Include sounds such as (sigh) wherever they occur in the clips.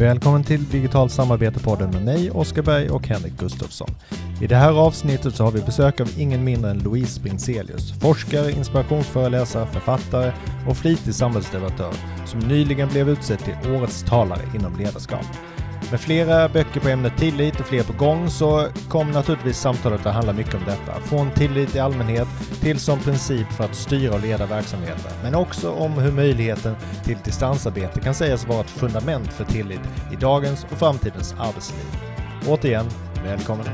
Välkommen till Digitalt samarbete-podden med mig, Oskar Berg och Henrik Gustafsson. I det här avsnittet så har vi besök av ingen mindre än Louise Bringselius, forskare, inspirationsföreläsare, författare och flitig samhällsdebattör som nyligen blev utsedd till Årets talare inom ledarskap. Med flera böcker på ämnet tillit och fler på gång så kom naturligtvis samtalet att handla mycket om detta. Från tillit i allmänhet till som princip för att styra och leda verksamheter. Men också om hur möjligheten till distansarbete kan sägas vara ett fundament för tillit i dagens och framtidens arbetsliv. Återigen, välkommen!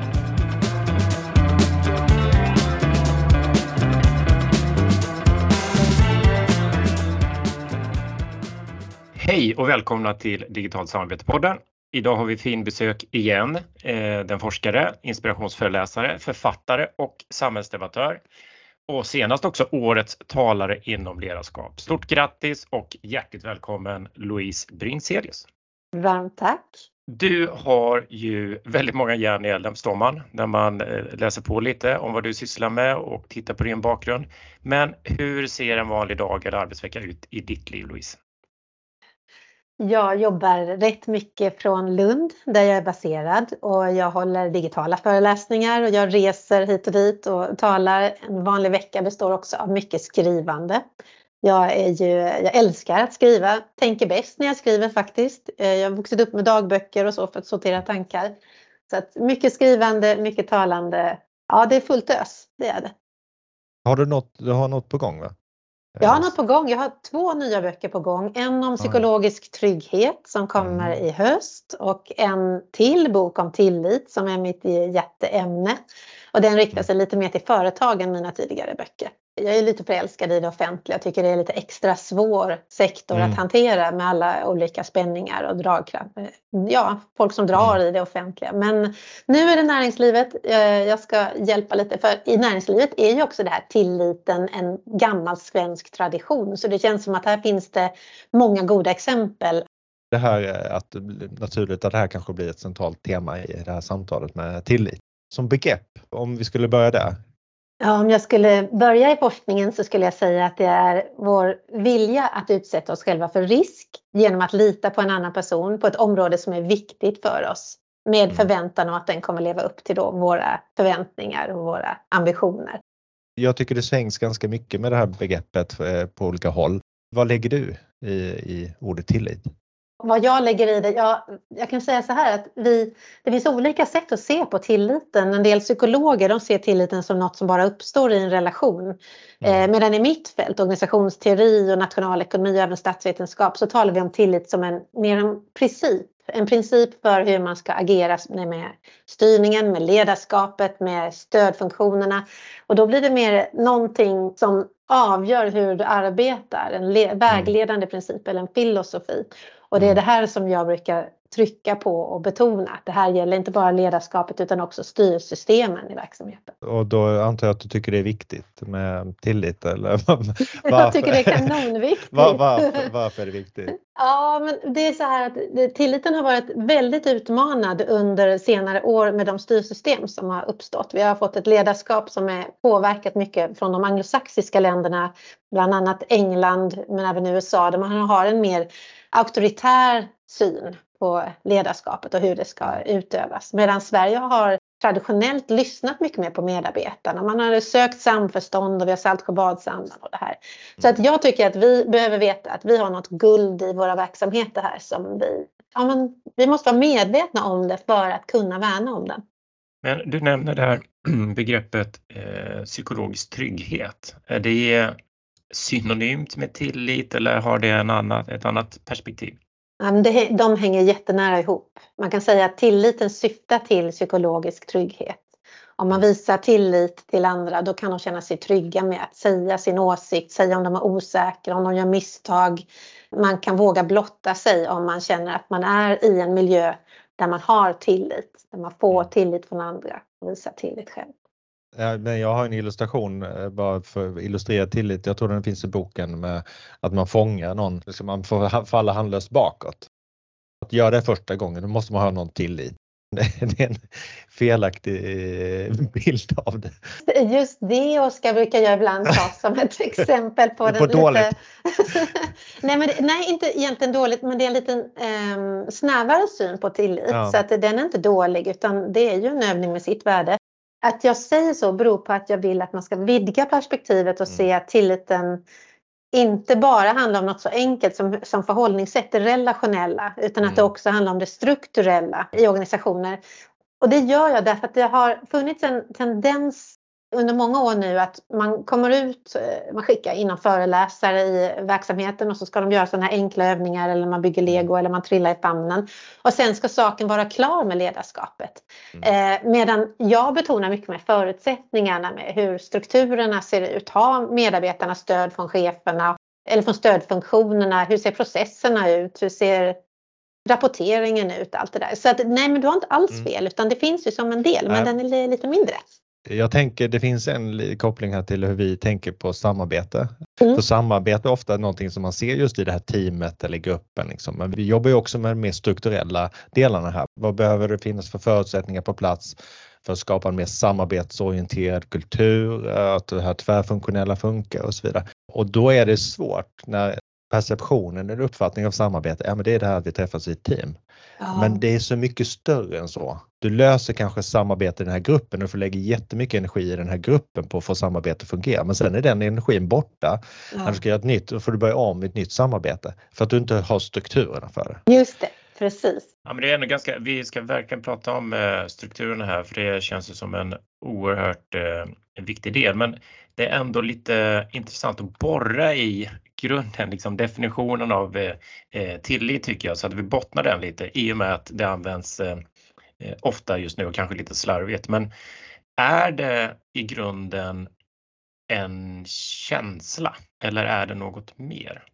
Hej och välkomna till Digitalt samarbete-podden. Idag har vi fin besök igen. Eh, den forskare, inspirationsföreläsare, författare och samhällsdebattör. Och senast också årets talare inom ledarskap. Stort grattis och hjärtligt välkommen Louise Brinselius. Varmt tack. Du har ju väldigt många järn i elden förstår man när man eh, läser på lite om vad du sysslar med och tittar på din bakgrund. Men hur ser en vanlig dag eller arbetsvecka ut i ditt liv Louise? Jag jobbar rätt mycket från Lund där jag är baserad och jag håller digitala föreläsningar och jag reser hit och dit och talar. En vanlig vecka består också av mycket skrivande. Jag, är ju, jag älskar att skriva, tänker bäst när jag skriver faktiskt. Eh, jag har vuxit upp med dagböcker och så för att sortera tankar. Så att mycket skrivande, mycket talande. Ja, det är fullt ös, det är det. Har du något, du har något på gång va? Jag har något på gång. Jag har två nya böcker på gång. En om psykologisk trygghet som kommer mm. i höst och en till bok om tillit som är mitt hjärteämne. Och den riktar sig lite mer till företag än mina tidigare böcker. Jag är lite förälskad i det offentliga. Jag tycker det är lite extra svår sektor mm. att hantera med alla olika spänningar och dragkraft. Ja, folk som drar mm. i det offentliga. Men nu är det näringslivet. Eh, jag ska hjälpa lite för i näringslivet är ju också det här tilliten en gammal svensk tradition. Så det känns som att här finns det många goda exempel det här är att naturligt att det här kanske blir ett centralt tema i det här samtalet med tillit. Som begrepp, om vi skulle börja där, Ja, om jag skulle börja i forskningen så skulle jag säga att det är vår vilja att utsätta oss själva för risk genom att lita på en annan person på ett område som är viktigt för oss med mm. förväntan om att den kommer leva upp till våra förväntningar och våra ambitioner. Jag tycker det svängs ganska mycket med det här begreppet eh, på olika håll. Vad lägger du i, i ordet tillit? Vad jag lägger i det, jag, jag kan säga så här att vi, det finns olika sätt att se på tilliten. En del psykologer de ser tilliten som något som bara uppstår i en relation. Mm. Eh, medan i mitt fält, organisationsteori och nationalekonomi och även statsvetenskap, så talar vi om tillit som en mer en princip. En princip för hur man ska agera med styrningen, med ledarskapet, med stödfunktionerna. Och då blir det mer någonting som avgör hur du arbetar, en mm. vägledande princip eller en filosofi. Och det är mm. det här som jag brukar trycka på och betona. Det här gäller inte bara ledarskapet utan också styrsystemen i verksamheten. Och då antar jag att du tycker det är viktigt med tillit eller? (laughs) (laughs) jag tycker det är kanonviktigt. (laughs) Var, varför, varför är det viktigt? Ja, men det är så här att tilliten har varit väldigt utmanad under senare år med de styrsystem som har uppstått. Vi har fått ett ledarskap som är påverkat mycket från de anglosaxiska länderna, bland annat England men även USA där man har en mer auktoritär syn på ledarskapet och hur det ska utövas. Medan Sverige har traditionellt lyssnat mycket mer på medarbetarna. Man har sökt samförstånd och vi har Saltsjöbadsandan och det här. Så att jag tycker att vi behöver veta att vi har något guld i våra verksamheter här som vi, ja men, vi måste vara medvetna om det för att kunna värna om det. Men du nämner det här (clears throat) begreppet eh, psykologisk trygghet. Är det synonymt med tillit eller har det en annat, ett annat perspektiv? De hänger jättenära ihop. Man kan säga att tilliten syftar till psykologisk trygghet. Om man visar tillit till andra då kan de känna sig trygga med att säga sin åsikt, säga om de är osäkra, om de gör misstag. Man kan våga blotta sig om man känner att man är i en miljö där man har tillit, där man får mm. tillit från andra och visar tillit själv. Ja, men jag har en illustration eh, bara för att illustrera tillit. Jag tror den finns i boken med att man fångar någon, liksom man får falla handlöst bakåt. Att göra det första gången, då måste man ha någon tillit. (laughs) Det är en felaktig eh, bild av det. Just det Oskar brukar jag ibland ta (laughs) som ett exempel på, på den dåligt. (laughs) nej, men, nej, inte egentligen dåligt, men det är en liten eh, snävare syn på tillit. Ja. Så att den är inte dålig, utan det är ju en övning med sitt värde. Att jag säger så beror på att jag vill att man ska vidga perspektivet och mm. se att tilliten inte bara handlar om något så enkelt som, som förhållningssätt, det relationella, utan mm. att det mm. också handlar om det strukturella i organisationer. Och det gör jag därför att det har funnits en tendens under många år nu att man kommer ut, eh, man skickar in en föreläsare i verksamheten och så ska de göra sådana här enkla övningar eller man bygger lego eller man trillar i famnen. Och sen ska saken vara klar med ledarskapet. Mm. Eh, medan jag betonar mycket med förutsättningarna med hur strukturerna ser ut. Har medarbetarna stöd från cheferna eller från stödfunktionerna? Hur ser processerna ut? Hur ser rapporteringen ut? Allt det där. Så att, nej, men du har inte alls mm. fel utan det finns ju som en del, men den är lite mindre. Jag tänker det finns en koppling här till hur vi tänker på samarbete. Mm. För samarbete är ofta någonting som man ser just i det här teamet eller gruppen. Liksom. Men vi jobbar ju också med de mer strukturella delarna här. Vad behöver det finnas för förutsättningar på plats för att skapa en mer samarbetsorienterad kultur, att det här tvärfunktionella funkar och så vidare. Och då är det svårt när perceptionen eller uppfattningen av samarbete, ja men det är det här att vi träffas i ett team. Ja. Men det är så mycket större än så. Du löser kanske samarbete i den här gruppen och får lägga jättemycket energi i den här gruppen på att få samarbetet att fungera. Men sen är den energin borta. Ja. När du ska göra ett nytt, då får du börja om med ett nytt samarbete för att du inte har strukturerna för det. Just det. Precis. Ja, men det är ändå ganska, vi ska verkligen prata om eh, strukturerna här för det känns som en oerhört eh, viktig del. Men det är ändå lite intressant att borra i grunden, liksom definitionen av eh, eh, tillit tycker jag, så att vi bottnar den lite i och med att det används eh, Eh, ofta just nu och kanske lite slarvigt. Men är det i grunden en känsla eller är det något mer?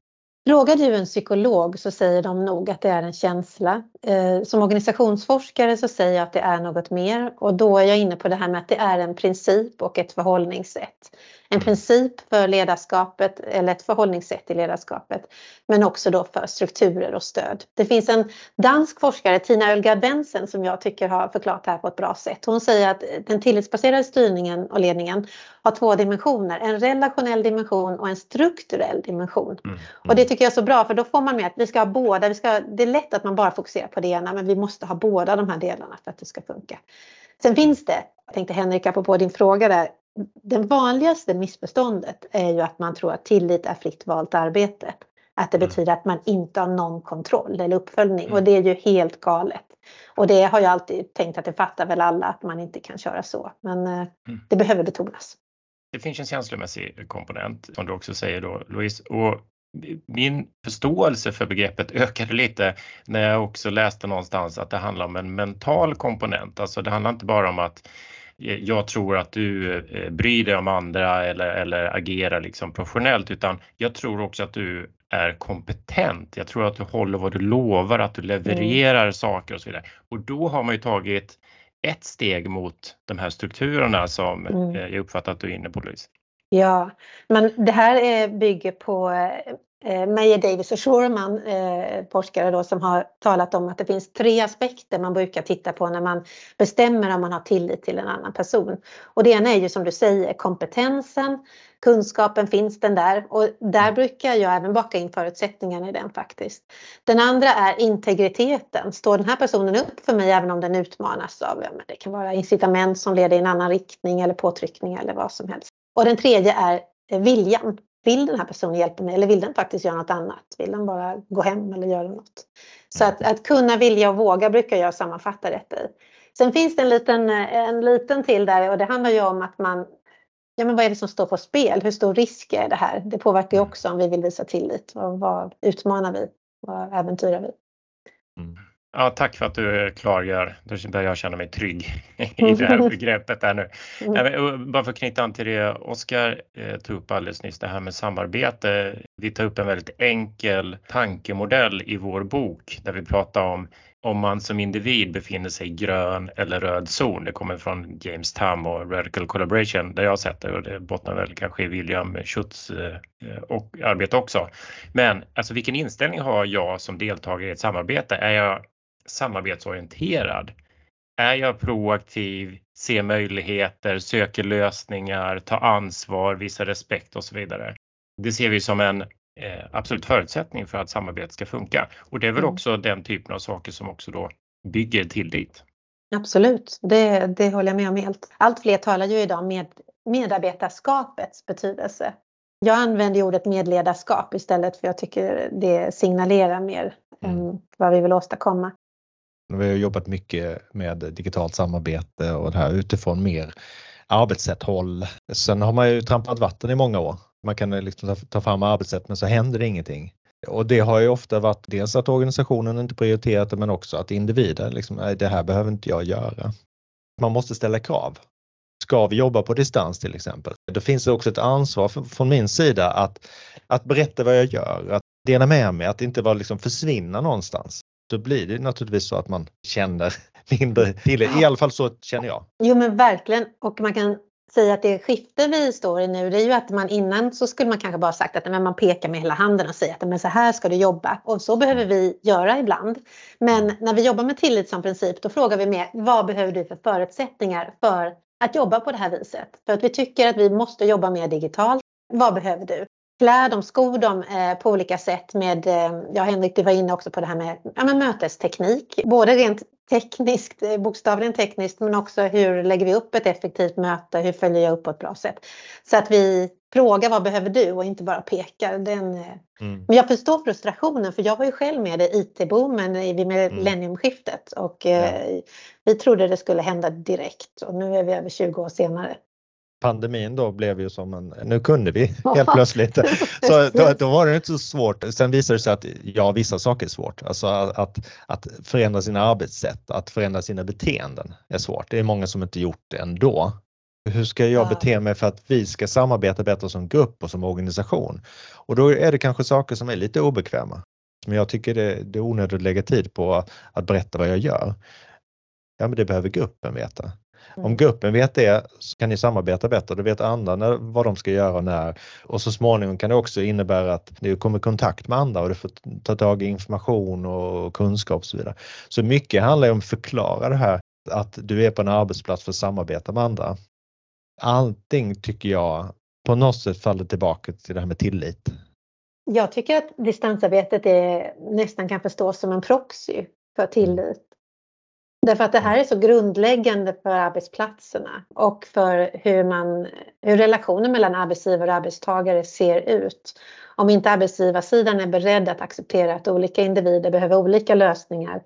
Frågar du en psykolog så säger de nog att det är en känsla. Eh, som organisationsforskare så säger jag att det är något mer och då är jag inne på det här med att det är en princip och ett förhållningssätt en princip för ledarskapet eller ett förhållningssätt i ledarskapet. Men också då för strukturer och stöd. Det finns en dansk forskare, Tina Ölgard Bensen, som jag tycker har förklarat det här på ett bra sätt. Hon säger att den tillitsbaserade styrningen och ledningen har två dimensioner. En relationell dimension och en strukturell dimension. Mm. Mm. Och det tycker jag är så bra för då får man med att vi ska ha båda. Vi ska, det är lätt att man bara fokuserar på det ena men vi måste ha båda de här delarna för att det ska funka. Sen finns det, jag tänkte Henrik apropå din fråga där, det vanligaste missförståndet är ju att man tror att tillit är fritt valt arbete. Att det mm. betyder att man inte har någon kontroll eller uppföljning och mm. det är ju helt galet. Och det har jag alltid tänkt att det fattar väl alla att man inte kan köra så. Men eh, mm. det behöver betonas. Det finns en känslomässig komponent som du också säger då Louise. Och min förståelse för begreppet ökade lite när jag också läste någonstans att det handlar om en mental komponent. Alltså det handlar inte bara om att jag tror att du eh, bryr dig om andra eller, eller agerar liksom professionellt utan jag tror också att du är kompetent. Jag tror att du håller vad du lovar, att du levererar mm. saker och så vidare. Och då har man ju tagit ett steg mot de här strukturerna som mm. Eh, jag uppfattar att du är inne på Louise. Ja, men det här eh, bygger på eh, eh, Meyer Davis och Schurman, forskare då, som har talat om att det finns tre aspekter man brukar titta på när man bestämmer om man har tillit till en annan person. Och det ena är ju som du säger kompetensen, kunskapen, finns den där? Och där brukar jag även baka in förutsättningarna i den faktiskt. Den andra är integriteten. Står den här personen upp för mig även om den utmanas av, ja, det kan vara incitament som leder i en annan riktning eller påtryckning eller vad som helst. Och den tredje är eh, viljan. Vill den här personen hjälpa mig eller vill den faktiskt göra något annat? Vill den bara gå hem eller göra något? Så att, att kunna, vilja och våga brukar jag sammanfatta detta i. Sen finns det en liten, en liten till där och det handlar ju om att man Ja, men vad är det som står på spel? Hur stor risk är det här? Det påverkar ju mm. också om vi vill visa tillit. Vad, vad utmanar vi? Vad äventyrar vi? Mm. Ja, tack för att du klargör. Då börjar jag känna mig trygg (laughs) i det här begreppet här nu. Mm. Bara för att knyta an till det Oskar eh, tog upp alldeles nyss, det här med samarbete. Vi tar upp en väldigt enkel tankemodell i vår bok där vi pratar om om man som individ befinner sig i grön eller röd zon. Det kommer från James Tam och Radical Collaboration där jag har sett det och det bottnar väl kanske i William Schutz eh, och arbete också. Men alltså vilken inställning har jag som deltagare i ett samarbete? Är jag samarbetsorienterad? Är jag proaktiv, ser möjligheter, söker lösningar, tar ansvar, visar respekt och så vidare. Det ser vi som en eh, absolut förutsättning för att samarbetet ska funka. Och det är väl mm. också den typen av saker som också då bygger tillit. Absolut, det, det håller jag med om helt. Allt fler talar ju idag med medarbetarskapets betydelse. Jag använder ordet medledarskap istället för jag tycker det signalerar mer mm. vad vi vill åstadkomma. Vi har jobbat mycket med digitalt samarbete och det här utifrån mer arbetssätt håll. Sen har man ju trampat vatten i många år. Man kan liksom ta fram arbetssätt men så händer det ingenting. Och det har ju ofta varit dels att organisationen inte prioriterat det men också att individer liksom, nej det här behöver inte jag göra. Man måste ställa krav. Ska vi jobba på distans till exempel? Då finns det också ett ansvar från min sida att, att berätta vad jag gör, att dela med mig, att inte bara liksom försvinna någonstans. Då blir det naturligtvis så att man känner (laughs) mindre till I alla fall så känner jag. Jo men verkligen och man kan säga att det skifte vi står i nu det är ju att man innan så skulle man kanske bara sagt att men man pekar med hela handen och säger att men så här ska du jobba och så behöver vi göra ibland. Men när vi jobbar med tillit som princip då frågar vi mer vad behöver du för förutsättningar för att jobba på det här viset? För att vi tycker att vi måste jobba mer digitalt. Vad behöver du? Klär dem, skor dem eh, på olika sätt med, eh, ja Henrik du var inne också på det här med ja, men mötesteknik. Både rent tekniskt, eh, bokstavligen tekniskt, men också hur lägger vi upp ett effektivt möte? Hur följer jag upp på ett bra sätt? Så att vi frågar vad behöver du och inte bara pekar. Den, eh, mm. Men jag förstår frustrationen för jag var ju själv med i IT-boomen vid mm. millenniumskiftet och eh, vi trodde det skulle hända direkt och nu är vi över 20 år senare pandemin då blev ju som en, nu kunde vi (laughs) helt plötsligt. (laughs) Så då, då, var det inte så svårt. Sen visade det sig att ja, vissa saker är svårt. Alltså att, att förändra sina arbetssätt, att förändra sina beteenden är svårt. Det är många som inte gjort det ändå. Hur ska jag bete mig för att vi ska samarbeta bättre som grupp och som organisation? Och då är det kanske saker som är lite obekväma. Men jag tycker det, det är onödigt att lägga tid på att berätta vad jag gör. Ja, men det behöver gruppen veta. Om mm. gruppen vet det så kan ni samarbeta bättre. Då vet andra när, vad de ska göra och när. Och så småningom kan det också innebära att du kommer i kontakt med andra och du får ta tag i information och kunskap och så vidare. Så mycket handlar om att förklara det här att du är på en arbetsplats för att samarbeta med andra. Allting tycker jag på något sätt faller tillbaka till det här med tillit. Jag tycker att distansarbetet är, nästan kan förstås som en proxy för tillit. Därför att det här är så grundläggande för arbetsplatserna och för hur, man, hur relationen mellan arbetsgivare och arbetstagare ser ut. Om inte arbetsgivarsidan är beredd att acceptera att olika individer behöver olika lösningar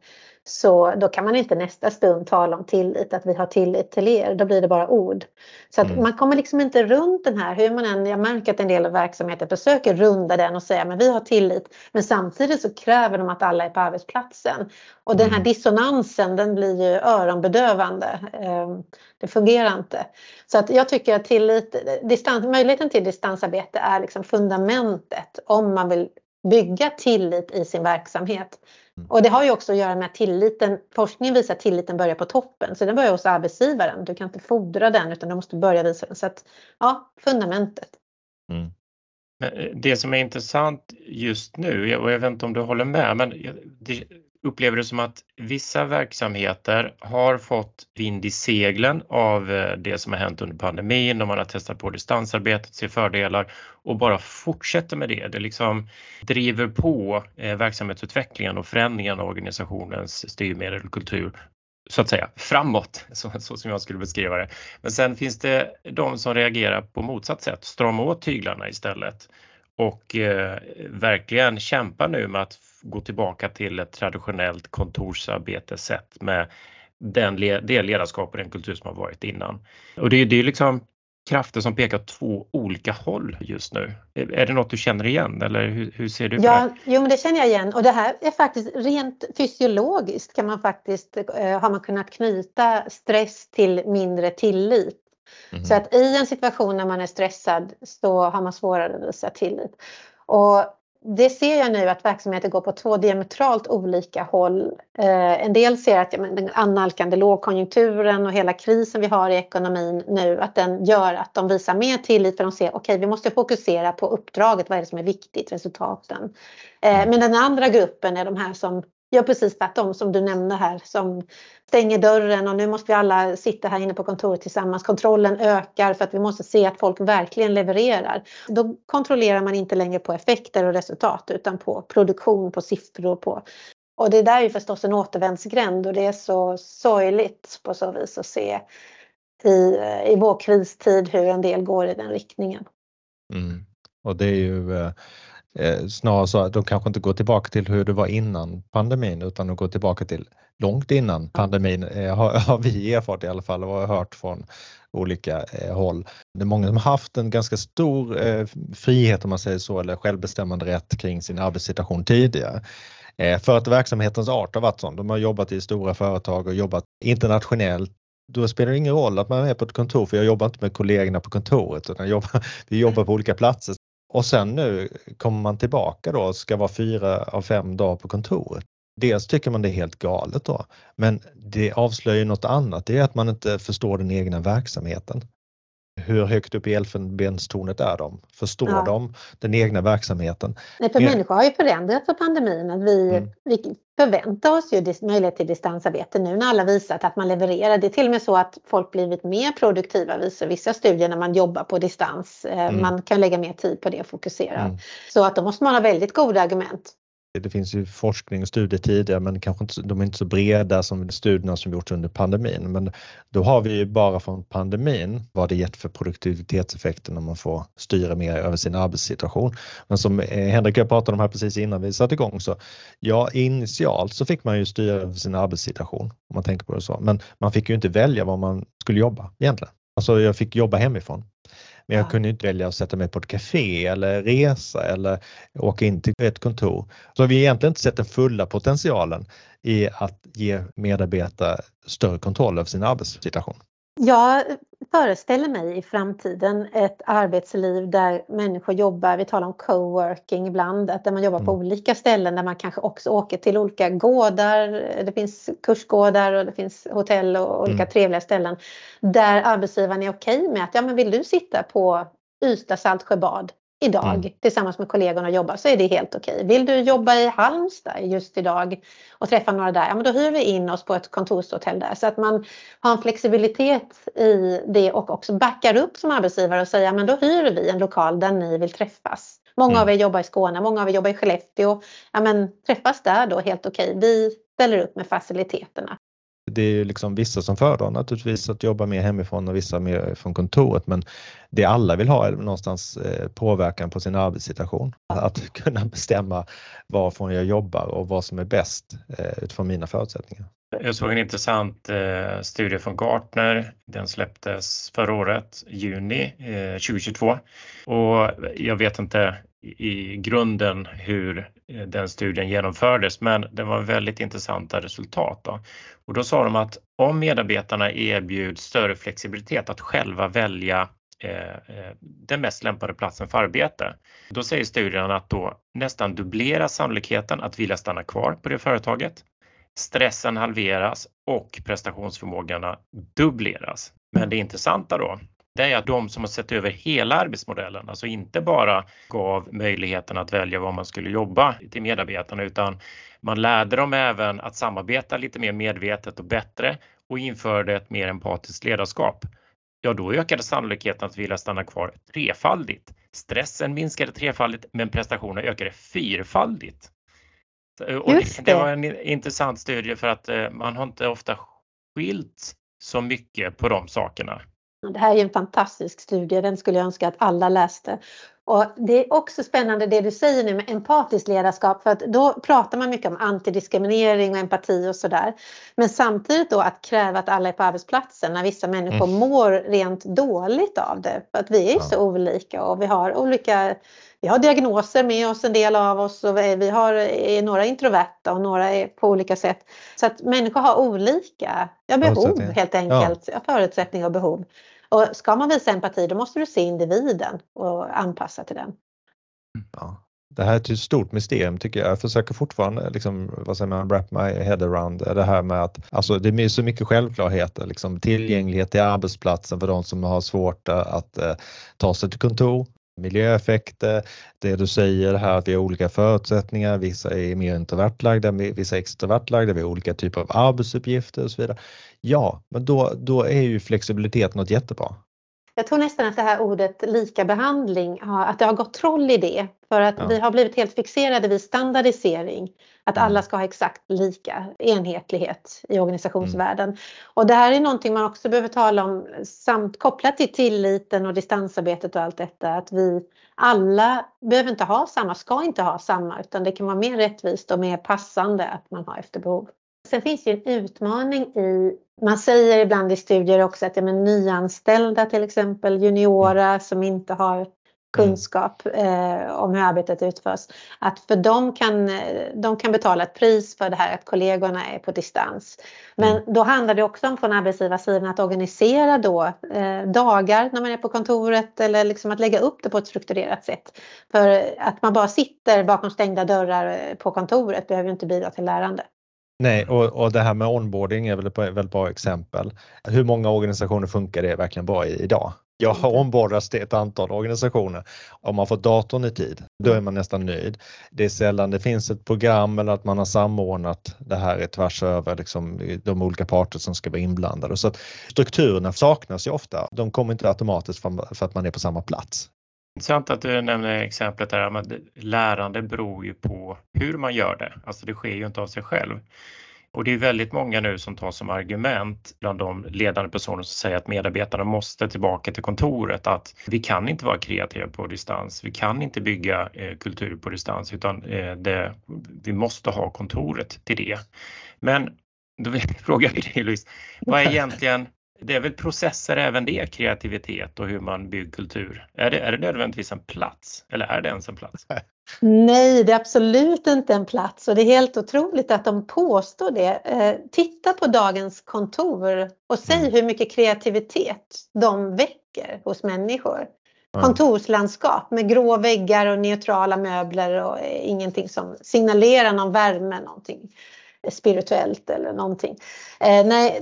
så då kan man inte nästa stund tala om tillit, att vi har tillit till er. Då blir det bara ord. Så att mm. man kommer liksom inte runt den här, hur man än, jag märker att en del av verksamheten försöker runda den och säga men vi har tillit. Men samtidigt så kräver de att alla är på arbetsplatsen. Och den här mm. dissonansen den blir ju öronbedövande. Ehm, det fungerar inte. Så att jag tycker att tillit, distans, möjligheten till distansarbete är liksom fundamentet om man vill bygga tillit i sin verksamhet. Mm. Och det har ju också att göra med att tilliten, forskningen visar att tilliten börjar på toppen. Så den börjar hos arbetsgivaren. Du kan inte fordra den utan du måste börja visa den. Så att, ja, fundamentet. Mm. Eh, det som är intressant just nu, och jag vet inte om du håller med, men det, upplever det som att vissa verksamheter har fått vind i seglen av eh, det som har hänt under pandemin och man har testat på distansarbetet, ser fördelar och bara fortsätter med det. Det liksom driver på eh, verksamhetsutvecklingen och förändringen av organisationens styrmedel och kultur så att säga framåt, (laughs) så, så, som jag skulle beskriva det. Men sen finns det de som reagerar på motsatt sätt, stramar åt tyglarna istället och eh, verkligen kämpar nu med att gå tillbaka till ett traditionellt kontorsarbetessätt med den, det ledarskap och den kultur som har varit innan. Och det, det är liksom krafter som pekar åt två olika håll just nu. Är det något du känner igen eller hur, hur ser du på ja, det? Jo, men det känner jag igen och det här är faktiskt rent fysiologiskt kan man faktiskt, eh, har man kunnat knyta stress till mindre tillit. Mm. Så att i en situation när man är stressad så har man svårare att visa tillit. Och det ser jag nu att verksamheter går på två diametralt olika håll. Eh, en del ser att ja, den annalkande lågkonjunkturen och hela krisen vi har i ekonomin nu, att den gör att de visar mer tillit för de ser okej, okay, vi måste fokusera på uppdraget, vad är det som är viktigt, resultaten. Eh, mm. men den andra gruppen är de här som gör precis tvärtom som du nämnde här som stänger dörren och nu måste vi alla sitta här inne på kontoret tillsammans. Kontrollen ökar för att vi måste se att folk verkligen levererar. Då kontrollerar man inte längre på effekter och resultat utan på produktion, på siffror, på och det där är ju förstås en återvändsgränd och det är så sorgligt på så vis att se i, i vår kristid hur en del går i den riktningen. Mm. Och det är ju eh, eh, snarare så att de kanske inte går tillbaka till hur det var innan pandemin utan de går tillbaka till långt innan pandemin eh, har, (laughs) har, vi erfarit i alla fall och har hört från olika eh, håll. Det är många som har haft en ganska stor eh, frihet om man säger så eller självbestämmande rätt kring sin arbetssituation tidigare. Eh, för att verksamhetens art har varit sån. De har jobbat i stora företag och jobbat internationellt då spelar det ingen roll att man är på ett kontor för jag jobbar inte med kollegorna på kontoret utan jobbar, (laughs) vi jobbar på olika platser. Och sen nu kommer man tillbaka då och ska vara fyra av fem dagar på kontoret. Dels tycker man det är helt galet då, men det avslöjar något annat. Det är att man inte förstår den egna verksamheten. Hur högt upp i elfenbenstornet är de? Förstår ja. de den egna verksamheten? Nej, för människor har ju förändrats för pandemin. Att vi, mm. vi förväntar oss ju möjlighet till distansarbete nu när alla visat att man levererar. Det är till och med så att folk blivit mer produktiva visar vissa studier när man jobbar på distans. Eh, mm. Man kan lägga mer tid på det och fokusera. Mm. Så att då måste man ha väldigt goda argument det finns ju forskning och studier tidigare men kanske inte, de är inte så breda som studierna som gjorts under pandemin. Men då har vi ju bara från pandemin vad det gett för produktivitetseffekter när man får styra mer över sin arbetssituation. Men som eh, Henrik och jag pratade om här precis innan vi satte igång så ja, initialt så fick man ju styra över sin arbetssituation om man tänker på det så. Men man fick ju inte välja var man skulle jobba egentligen. Alltså jag fick jobba hemifrån. Men jag kunde inte välja att sätta mig på ett café eller resa eller åka in till ett kontor. Så vi har egentligen inte sett den fulla potentialen i att ge medarbetare större kontroll över sin arbetssituation. Jag föreställer mig i framtiden ett arbetsliv där människor jobbar, vi talar om coworking ibland, att där man jobbar på mm. olika ställen där man kanske också åker till olika gårdar, det finns kursgårdar och det finns hotell och olika mm. trevliga ställen där arbetsgivaren är okej med att ja men vill du sitta på Ystad Saltsjöbad idag mm. tillsammans med kollegorna och jobba så är det helt okej. Vill du jobba i Halmstad just idag och träffa några där, ja men då hyr vi in oss på ett kontorshotell där så att man har en flexibilitet i det och också backar upp som arbetsgivare och säger men då hyr vi en lokal där ni vill träffas. Många mm. av er jobbar i Skåne, många av er jobbar i Skellefteå. Ja men träffas där då helt okej. Vi ställer upp med faciliteterna det är liksom vissa som föredrar naturligtvis att jobba mer hemifrån och vissa mer från kontoret men det alla vill ha är någonstans eh, påverkan på sin arbetssituation. Att (laughs) kunna bestämma varifrån jag jobbar och vad som är bäst eh, utifrån mina förutsättningar. Jag såg en intressant eh, studie från Gartner. Den släpptes förra året, juni eh, 2022. Och jag vet inte i grunden hur eh, den studien genomfördes, men det var väldigt intressanta resultat. Då. Och då sa de att om medarbetarna erbjuds större flexibilitet att själva välja eh, eh den mest lämpade platsen för arbete. Då säger studien att då nästan dubbleras sannolikheten att vilja stanna kvar på det företaget. Stressen halveras och prestationsförmågorna dubbleras. Men det intressanta då, det är att de som har sett över hela arbetsmodellen, alltså inte bara gav möjligheten att välja var man skulle jobba till medarbetarna utan man lärde dem även att samarbeta lite mer medvetet och bättre och införde ett mer empatiskt ledarskap. Ja, då ökade sannolikheten att vilja stanna kvar trefaldigt. Stressen minskade trefaldigt men prestationen ökade fyrfaldigt. Och det. det var en intressant studie för att eh, man har inte ofta skilt så mycket på de sakerna. Det här är en fantastisk studie, den skulle jag önska att alla läste. Och det är också spännande det du säger nu med empatiskt ledarskap för att då pratar man mycket om antidiskriminering och empati och sådär. Men samtidigt då att kräva att alla är på arbetsplatsen när vissa människor mm. mår rent dåligt av det. För att vi är ju så olika och vi har olika vi har diagnoser med oss en del av oss och vi har, är några introverta och några är på olika sätt. Så att människor har olika ja, behov helt enkelt, ja. förutsättningar och behov. Och ska man visa empati då måste du se individen och anpassa till den. Ja. Det här är ett stort mysterium tycker jag. Jag försöker fortfarande liksom, vad säger man, wrap my head around det här med att alltså, det är så mycket självklarheter, liksom, tillgänglighet till arbetsplatsen för de som har svårt att, eh, ta sig till kontor, miljöeffekter, det du säger här att vi har olika förutsättningar, vissa är mer introvertlagda, vissa är extrovertlagda, vi har olika typer av arbetsuppgifter och så vidare. Ja, men då, då är ju flexibilitet något jättebra. Jag tror nästan att det här ordet lika behandling, att det har gått troll i det. För att ja. vi har blivit helt fixerade vid standardisering. Att alla mm. ska ha exakt lika enhetlighet i organisationsvärlden. Mm. Och det här är någonting man också behöver tala om samt kopplat till tilliten och distansarbetet och allt detta. Att vi alla behöver inte ha samma, ska inte ha samma, utan det kan vara mer rättvist och mer passande att man har efter behov. Sen finns det en utmaning i, man säger ibland i studier också att ja, men nyanställda till exempel, juniora mm. som inte har kunskap eh, om hur arbetet utförs. Att för dem kan, de kan betala ett pris för det här att kollegorna är på distans. Men mm. då handlar det också om från arbetsgivarsidan att organisera då eh, dagar när man är på kontoret eller liksom att lägga upp det på ett strukturerat sätt. För att man bara sitter bakom stängda dörrar på kontoret behöver ju inte bidra till lärande. Nej, och, och det här med onboarding är väl ett väldigt bra exempel. Hur många organisationer funkar det verkligen bra i idag? Jag har ombordats till ett antal organisationer. Om man får datorn i tid, då är man nästan nöjd. Det är sällan det finns ett program eller att man har samordnat det här tvärs över liksom, de olika parter som ska vara inblandade. Så att strukturerna saknas ju ofta. De kommer inte automatiskt för att man är på samma plats. Intressant att du nämner exemplet där, men lärande beror ju på hur man gör det. Alltså det sker ju inte av sig själv. Och det är väldigt många nu som tar som argument bland de ledande personer som säger att medarbetarna måste tillbaka till kontoret, att vi kan inte vara kreativa på distans. Vi kan inte bygga eh, kultur på distans utan eh, det, vi måste ha kontoret till det. Men då vill jag fråga dig Louise, vad är egentligen det är väl processer även det, kreativitet och hur man bygger kultur. Är det, är det nödvändigtvis en plats eller är det ens en plats? (laughs) Nej, det är absolut inte en plats och det är helt otroligt att de påstår det. Eh, titta på dagens kontor och säg mm. hur mycket kreativitet de väcker hos människor. Kontorslandskap med grå väggar och neutrala möbler och ingenting som signalerar någon värme, någonting spirituellt eller någonting. Eh, nej,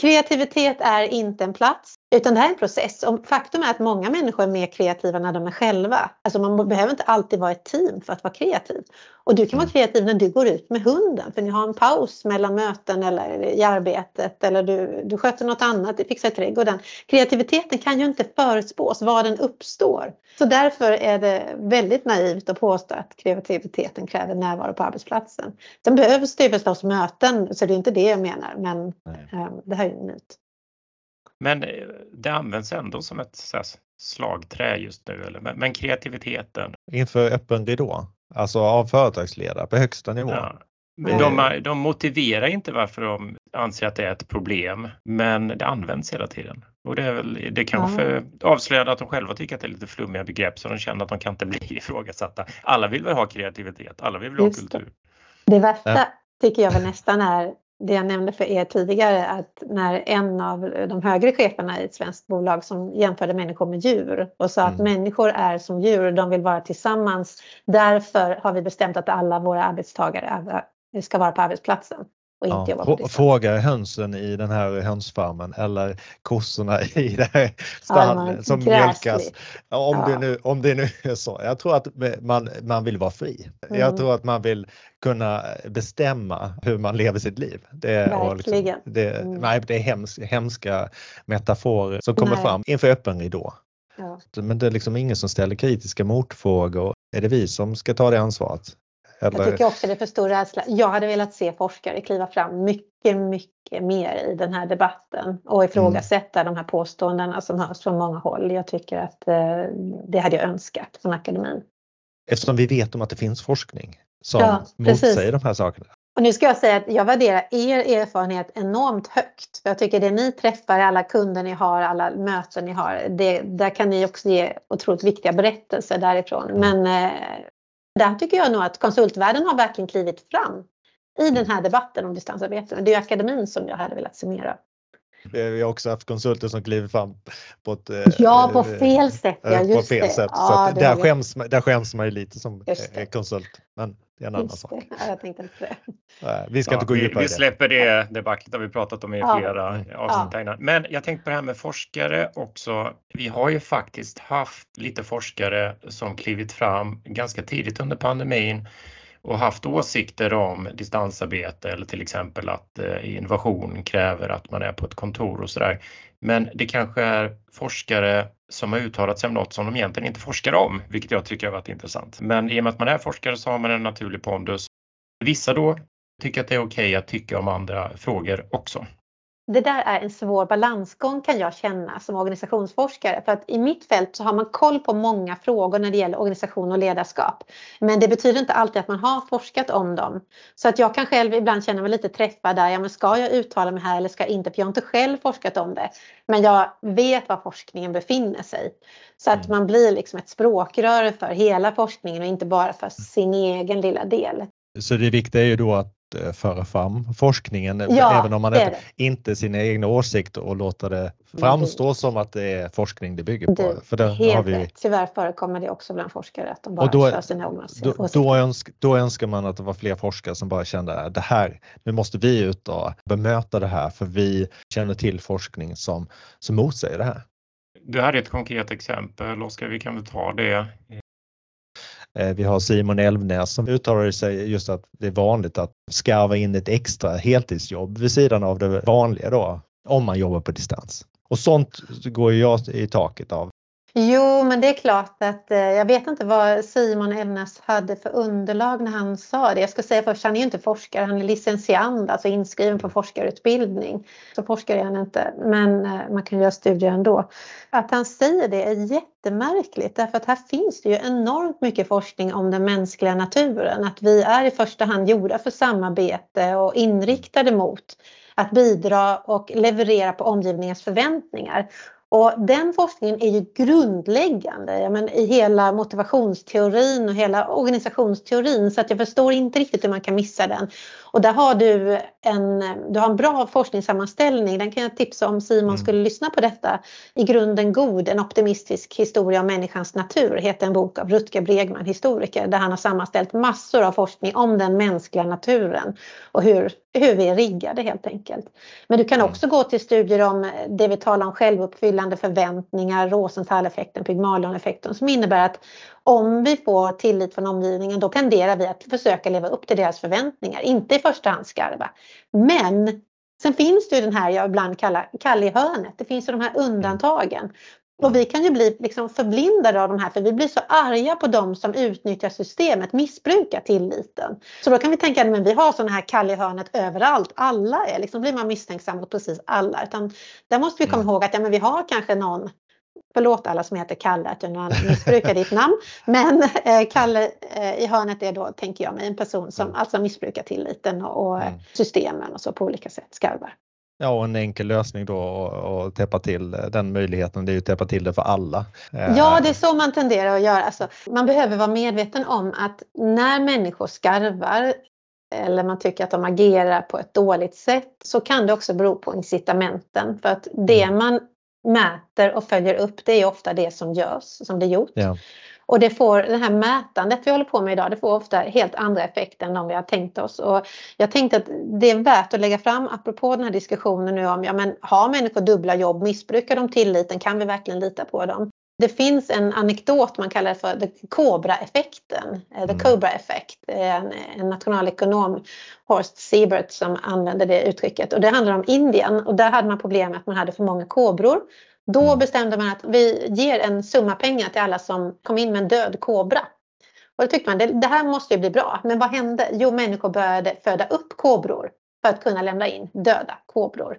kreativitet är inte en plats utan det här är en process. Och faktum är att många människor är mer kreativa när de är själva. Alltså man behöver inte alltid vara ett team för att vara kreativ. Och du kan vara mm. kreativ när du går ut med hunden för ni har en paus mellan möten eller i arbetet eller du, du sköter något annat, du fixar trädgården. Kreativiteten kan ju inte förutspås var den uppstår. Så därför är det väldigt naivt att påstå att kreativiteten kräver närvaro på arbetsplatsen. Sen behövs det förstås möten, så det är inte det jag menar, men eh, det här är en myt. Men eh, det används ändå som ett slagträ just nu. Eller? Men, kreativiteten. Inför öppen ridå, alltså av företagsledare på högsta nivå. Ja. Men de, de motiverar inte varför de anser att det är ett problem, men det används hela tiden. Och det, är väl, det kanske ja. avslöjar att de själva tycker att det är lite flummiga begrepp så de känner att de kan inte (laughs) bli ifrågasatta. Alla vill väl ha kreativitet, alla vill väl ha kultur. Det, det värsta ja. tycker jag väl nästan är det jag nämnde för er tidigare att när en av de högre cheferna i ett svenskt bolag som jämförde människor med djur och sa mm. att människor är som djur, de vill vara tillsammans. Därför har vi bestämt att alla våra arbetstagare ska vara på arbetsplatsen och inte ja, jobba på Fråga hönsen i den här hönsfarmen eller kossorna (laughs) i det här stallet ja, som mjölkas. Om, ja. det nu, om det nu är så. Jag tror att man, man vill vara fri. Mm. Jag tror att man vill kunna bestämma hur man lever sitt liv. Det, liksom, Verkligen. Liksom, det, mm. nej, det är hems, hemska metaforer som kommer nej. fram inför öppen ridå. Ja. Men det är liksom ingen som ställer kritiska motfrågor. Är det vi som ska ta det ansvaret? Eller... Jag tycker också det är för stor rädsla. Jag hade velat se forskare kliva fram mycket, mycket mer i den här debatten och ifrågasätta mm. de här påståendena som hörs från många håll. Jag tycker att eh, det hade jag önskat från akademin. Eftersom vi vet om att det finns forskning som ja, motsäger de här sakerna. Och nu ska jag säga att jag värderar er erfarenhet enormt högt. För jag tycker det ni träffar, alla kunder ni har, alla möten ni har, det, där kan ni också ge otroligt viktiga berättelser därifrån. Mm. Men eh, där tycker jag nog att konsultvärlden har verkligen klivit fram i den här debatten om distansarbete. Det är akademin som jag hade velat se mer av. Vi har också haft konsulter som kliver fram på ett... eh, Ja, på eh, fel sätt. Ja, på just fel det. sätt. Ja, så det där, vi. skäms, där skäms man ju lite som det. eh, konsult. Men det är en annan Just sak. det. Ja, jag tänkte inte på det. Nej, Vi ska Ja, inte gå vi, djupare vi det. släpper det debaclet har vi pratat om i Ja. flera avsnitt här innan. Men jag tänkte på det här med forskare också. Vi har ju faktiskt haft lite forskare som klivit fram ganska tidigt under pandemin och haft åsikter om distansarbete eller till exempel att eh, innovation kräver att man är på ett kontor och sådär. Men det kanske är forskare som har uttalat sig om något som de egentligen inte forskar om, vilket jag tycker har varit intressant. Men i och med att man är forskare så har man en naturlig pondus. Vissa då tycker att det är okej att tycka om andra frågor också. Det där är en svår balansgång kan jag känna som organisationsforskare. För att i mitt fält så har man koll på många frågor när det gäller organisation och ledarskap. Men det betyder inte alltid att man har forskat om dem. Så att jag kan själv ibland känna mig lite träffad där. Ja, men ska jag uttala mig här eller ska jag inte? För jag har inte själv forskat om det. Men jag vet var forskningen befinner sig. Så att Mm. man blir liksom ett språkrör för hela forskningen och inte bara för sin egen lilla del. Så det viktiga är ju då att eh, föra fram forskningen, Ja, även om man det är inte, inte sina egna åsikter och låta det framstå som att det är forskning det bygger på. Du, För det har vi, rätt. Tyvärr förekommer det också bland forskare att de bara Och då- kör sina egna då, åsikter. då, önsk, då önskar man att det var fler forskare som bara kände att det här, nu måste vi ut och bemöta det här för vi känner till forskning som, som motsäger det här. Du hade ett konkret exempel, Oskar, vi kan väl ta det. Eh, vi har Simon Elvnäs som uttalade sig just att det är vanligt att skarva in ett extra heltidsjobb vid sidan av det vanliga då, om man jobbar på distans. Och sånt går ju jag i taket av. Jo, men det är klart att eh, jag vet inte vad Simon Elnäs hade för underlag när han sa det. Jag ska säga först, han är ju inte forskare, han är licentiand, alltså inskriven på forskarutbildning. Så forskare är han inte, men eh, man kan göra studier ändå. Att han säger det är jättemärkligt därför att här finns det ju enormt mycket forskning om den mänskliga naturen. Att vi är i första hand gjorda för samarbete och inriktade mot att bidra och leverera på omgivningens förväntningar. Och den forskningen är ju grundläggande ja, men i hela motivationsteorin och hela organisationsteorin så att jag förstår inte riktigt hur man kan missa den. Och där har du en, du har en bra forskningssammanställning, den kan jag tipsa om Simon Mm. skulle lyssna på detta. I grunden god, en optimistisk historia om människans natur heter en bok av Rutger Bregman, historiker, där han har sammanställt massor av forskning om den mänskliga naturen och hur, hur vi är riggade helt enkelt. Men du kan Mm. också gå till studier om det vi talar om självuppfyllande förväntningar, Rosenthal-effekten, Pygmalion-effekten som innebär att om vi får tillit från omgivningen då tenderar vi att försöka leva upp till deras förväntningar, inte i första hand skarva. Men sen finns det ju den här jag ibland kallar kall i hörnet, det finns ju de här undantagen. Och vi kan ju bli liksom förblindade av de här för vi blir så arga på dem som utnyttjar systemet, missbrukar tilliten. Så då kan vi tänka att vi har sådana här kall i hörnet överallt, alla är liksom, blir man misstänksam mot precis alla. Utan där måste vi komma Mm. ihåg att ja, men vi har kanske någon Förlåt alla som heter Kalle att jag missbrukar ditt namn. Men eh, Kalle eh, i hörnet är då, tänker jag mig, en person som Mm. alltså missbrukar tilliten och, och Mm. systemen och så på olika sätt skarvar. Ja, och en enkel lösning då och, och täppa till eh, den möjligheten, det är ju att täppa till det för alla. Eh, Ja, det är så man tenderar att göra. Alltså, man behöver vara medveten om att när människor skarvar eller man tycker att de agerar på ett dåligt sätt så kan det också bero på incitamenten. För att det Mm. man mäter och följer upp det är ofta det som görs, som det är gjort. Ja. Och det får, det här mätandet vi håller på med idag, det får ofta helt andra effekter än de vi har tänkt oss. Och jag tänkte att det är värt att lägga fram, apropå den här diskussionen nu om, ja men har människor dubbla jobb, missbrukar de tilliten, kan vi verkligen lita på dem? Det finns en anekdot man kallar för the Cobra-effekten, eh, the Mm. Cobra effect. En, en nationalekonom, Horst Siebert, som använder det uttrycket. Och det handlar om Indien och där hade man problem med att man hade för många kobror. Då Mm. bestämde man att vi ger en summa pengar till alla som kom in med en död kobra. Och då tyckte man det, det här måste ju bli bra. Men vad hände? Jo, människor började föda upp kobror för att kunna lämna in döda kobror.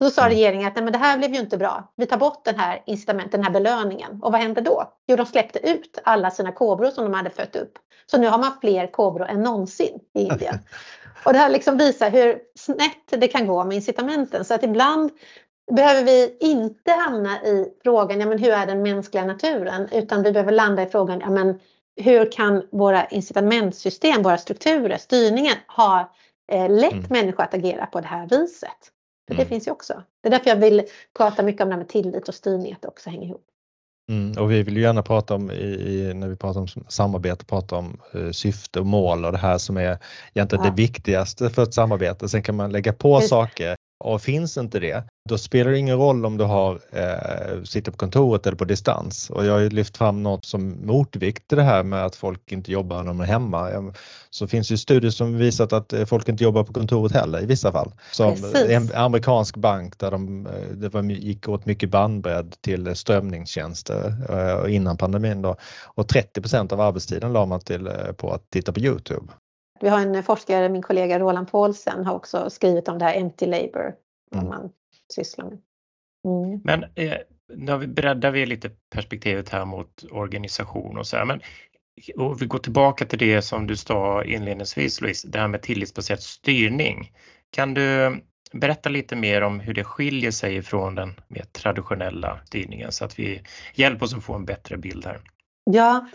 Då sa Mm. regeringen att Nej, men det här blev ju inte bra. Vi tar bort den här incitamenten, den här belöningen. Och vad hände då? Jo, de släppte ut alla sina kobror som de hade fött upp. Så nu har man fler kobror än någonsin i Indien. (laughs) Och det här liksom visar hur snett det kan gå med incitamenten. Så att ibland behöver vi inte hamna i frågan, ja men hur är den mänskliga naturen? Utan vi behöver landa i frågan, ja men hur kan våra incitamentsystem, våra strukturer, styrningen ha eh, lett Mm. människor att agera på det här viset? För det finns ju också. Det är därför jag vill prata mycket om det här med tillit och styrning, att det också hänger ihop. Mm, och vi vill ju gärna prata om, i, när vi pratar om samarbete, prata om uh, syfte och mål och det här som är egentligen ja. det viktigaste för ett samarbete. Sen kan man lägga på Just. saker och finns inte det, då spelar det ingen roll om du har, eh, sitter på kontoret eller på distans. Och jag har ju lyft fram något som motvikt till det här med att folk inte jobbar när de är hemma. Så finns det studier som visat att eh, folk inte jobbar på kontoret heller i vissa fall. Som Precis. en amerikansk bank där de, eh, det var, gick åt mycket bandbredd till strömningstjänster eh, innan pandemin då. Och 30% av arbetstiden la man till på att titta på Youtube. Vi har en forskare, min kollega Roland Paulsen, har också skrivit om det här empty labor, vad mm. man sysslar med. Mm. Men eh, nu breddar vi lite perspektivet här mot organisation och så här, men och vi går tillbaka till det som du sa inledningsvis Louise, det här med tillitsbaserad styrning. Kan du berätta lite mer om hur det skiljer sig från den mer traditionella styrningen så att vi hjälper oss att få en bättre bild här? Ja,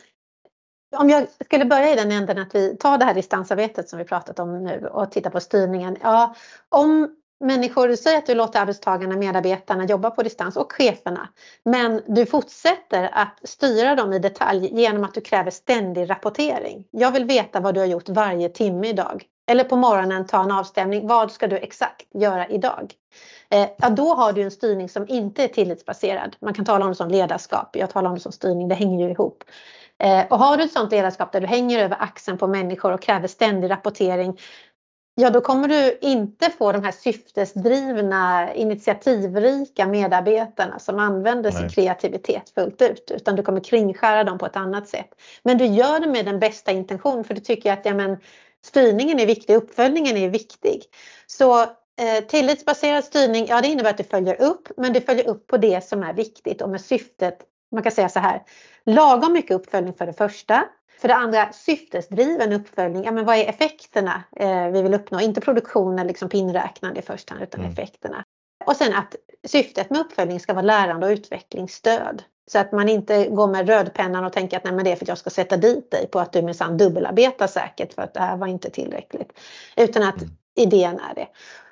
om jag skulle börja i den änden att vi tar det här distansarbetet som vi pratat om nu och tittar på styrningen. Ja, om människor, säger att du låter arbetstagarna, medarbetarna jobba på distans och cheferna. Men du fortsätter att styra dem i detalj genom att du kräver ständig rapportering. Jag vill veta vad du har gjort varje timme idag. Eller på morgonen ta en avstämning. Vad ska du exakt göra idag? Eh, ja, då har du en styrning som inte är tillitsbaserad. Man kan tala om det som ledarskap. Jag talar om det som styrning. Det hänger ju ihop. Eh, och har du ett sådant ledarskap där du hänger över axeln på människor och kräver ständig rapportering ja då kommer du inte få de här syftesdrivna, initiativrika medarbetarna som använder Nej. sin kreativitet fullt ut, utan du kommer kringskära dem på ett annat sätt. Men du gör det med den bästa intention, för du tycker att ja, men, styrningen är viktig, uppföljningen är viktig. Så eh, tillitsbaserad styrning, ja det innebär att du följer upp, men du följer upp på det som är viktigt och med syftet, man kan säga så här, lagom mycket uppföljning för det första, för det andra syftesdriven uppföljning. Ja, men vad är effekterna eh, vi vill uppnå? Inte produktion eller liksom pinräknande i första hand utan mm. effekterna. Och sen att syftet med uppföljning ska vara lärande och utvecklingsstöd. Så att man inte går med rödpennan och tänker att Nej, men det är för att jag ska sätta dit dig på att du minsann dubbelarbetar säkert för att det här var inte tillräckligt. Utan att mm. idén är det.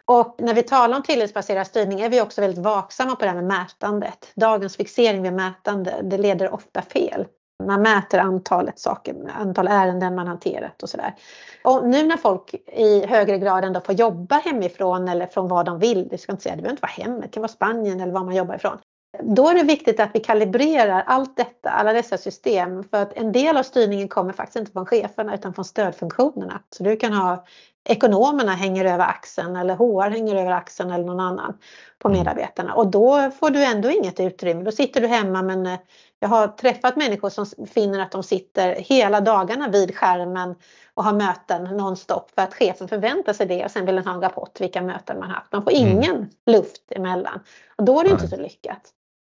Och när vi talar om tillitsbaserad styrning är vi också väldigt vaksamma på det här med mätandet. Dagens fixering vid mätande, det leder ofta fel. Man mäter antalet saker, antal ärenden man hanterat och sådär. Och nu när folk i högre grad ändå får jobba hemifrån eller från vad de vill, det ska inte säga, det behöver inte vara hemmet, det kan vara Spanien eller var man jobbar ifrån. Då är det viktigt att vi kalibrerar allt detta, alla dessa system, för att en del av styrningen kommer faktiskt inte från cheferna utan från stödfunktionerna. Så du kan ha ekonomerna hänger över axeln eller HR hänger över axeln eller någon annan på mm. medarbetarna och då får du ändå inget utrymme. Då sitter du hemma men eh, jag har träffat människor som finner att de sitter hela dagarna vid skärmen och har möten nonstop för att chefen förväntar sig det och sen vill den ha en rapport vilka möten man haft. Man får mm. ingen mm. luft emellan och då är det Nej. inte så lyckat.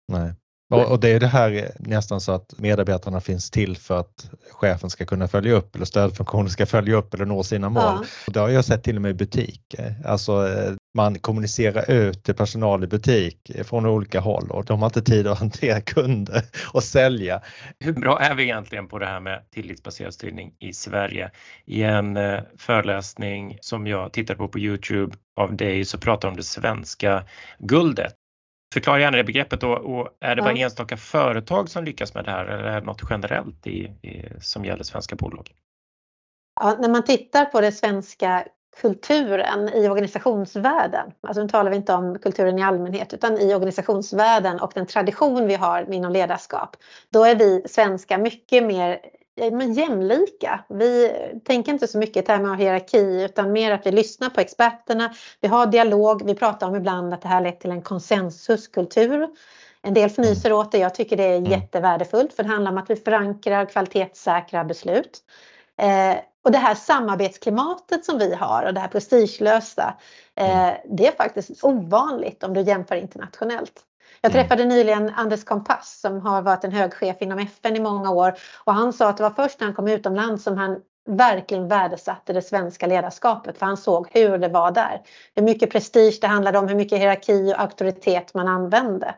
Nej. Och, och, det är det här nästan så att medarbetarna finns till för att chefen ska kunna följa upp eller stödfunktionen ska följa upp eller nå sina mål. Ja. Det har jag sett till och med i butiker. Alltså eh, man kommunicerar ut till personal i butik från olika håll och de har inte tid att (laughs) hantera kunder och sälja. Hur bra är vi egentligen på det här med tillitsbaserad styrning i Sverige? I en eh, föreläsning som jag tittade på på Youtube av dig så pratar om det svenska guldet Förklara gärna det begreppet och, och är det bara ja. enstaka företag som lyckas med det här eller är det något generellt i, i, som gäller svenska bolag? Ja, när man tittar på den svenska kulturen i organisationsvärlden, alltså nu talar vi inte om kulturen i allmänhet utan i organisationsvärlden och den tradition vi har inom ledarskap, då är vi svenskar mycket mer men jämlika. Vi tänker inte så mycket i termer av hierarki utan mer att vi lyssnar på experterna. Vi har dialog. Vi pratar om ibland att det här lett till en konsensuskultur. En del fnyser åt det. Jag tycker det är mm. jättevärdefullt för det handlar om att vi förankrar kvalitetssäkra beslut. Eh, och det här samarbetsklimatet som vi har och det här prestigelösa, eh, mm. det är faktiskt ovanligt om du jämför internationellt. Jag mm. träffade nyligen Anders Kompass som har varit en hög chef inom FN i många år och han sa att det var först när han kom utomlands som han verkligen värdesatte det svenska ledarskapet för han såg hur det var där. Hur mycket prestige det handlade om, hur mycket hierarki och auktoritet man använde.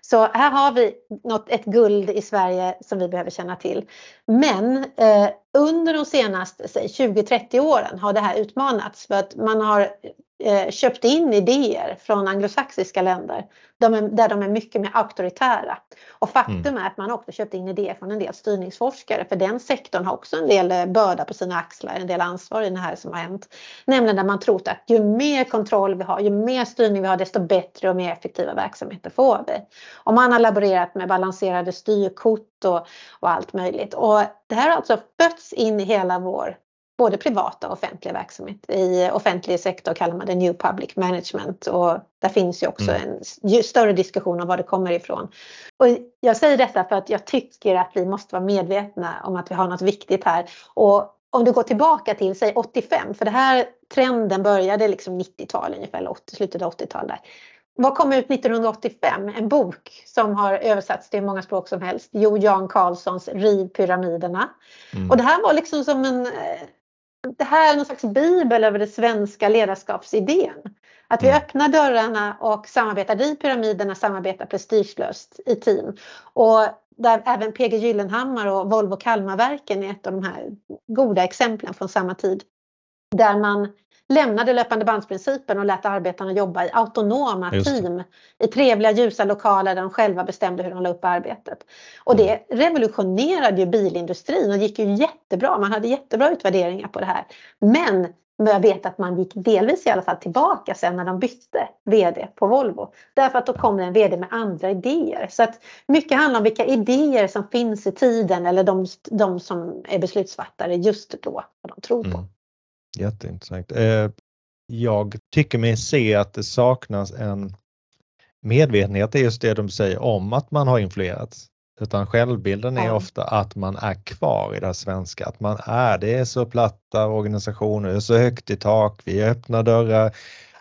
Så här har vi något, ett guld i Sverige som vi behöver känna till. Men eh, under de senaste 20-30 åren har det här utmanats för att man har köpt in idéer från anglosaxiska länder de är, där de är mycket mer auktoritära. Och faktum mm. är att man också köpt in idéer från en del styrningsforskare för den sektorn har också en del eh, börda på sina axlar, en del ansvar i det här som har hänt. Nämligen där man trott att ju mer kontroll vi har, ju mer styrning vi har desto bättre och mer effektiva verksamheter får vi. Och man har laborerat med balanserade styrkort och, och allt möjligt. Och det här har alltså fötts in i hela vår både privata och offentliga verksamhet. I offentlig sektor kallar man det New Public Management och där finns ju också mm. en större diskussion om var det kommer ifrån. Och jag säger detta för att jag tycker att vi måste vara medvetna om att vi har något viktigt här. Och om du går tillbaka till säg 85, för det här trenden började liksom 90-tal ungefär, 80, slutet av 80-talet. Vad kom ut 1985? En bok som har översatts till hur många språk som helst. Jo Jan Carlssons Riv pyramiderna. Mm. Och det här var liksom som en eh, det här är någon slags bibel över den svenska ledarskapsidén. Att vi mm. öppnar dörrarna och samarbetar i pyramiderna, samarbetar prestigelöst i team. Och där även PG Gyllenhammar och Volvo Kalmarverken är ett av de här goda exemplen från samma tid. Där man lämnade löpande bandsprincipen och lät arbetarna jobba i autonoma team i trevliga ljusa lokaler där de själva bestämde hur de la upp arbetet. Och det mm. revolutionerade ju bilindustrin och gick ju jättebra. Man hade jättebra utvärderingar på det här. Men jag vet att man gick delvis i alla fall tillbaka sen när de bytte VD på Volvo. Därför att då kom det en VD med andra idéer. Så att mycket handlar om vilka idéer som finns i tiden eller de, de som är beslutsfattare just då, vad de tror på. Mm. Jätteintressant. Eh, jag tycker mig se att det saknas en medvetenhet i just det de säger om att man har influerats. Utan självbilden är ja. ofta att man är kvar i det svenska, att man är, det är så platta organisationer, det är så högt i tak, vi öppnar dörrar.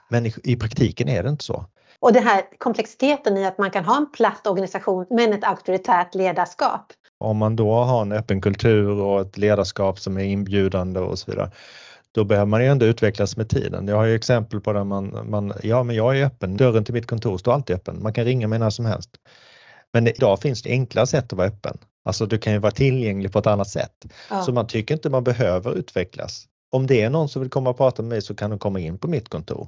Men i, i praktiken är det inte så. Och den här komplexiteten i att man kan ha en platt organisation men ett auktoritärt ledarskap. Om man då har en öppen kultur och ett ledarskap som är inbjudande och så vidare då behöver man ju ändå utvecklas med tiden. Jag har ju exempel på där man, man, ja men jag är öppen, dörren till mitt kontor står alltid öppen, man kan ringa mig när som helst. Men idag finns det enkla sätt att vara öppen. Alltså du kan ju vara tillgänglig på ett annat sätt. Ja. Så man tycker inte man behöver utvecklas. Om det är någon som vill komma och prata med mig så kan de komma in på mitt kontor.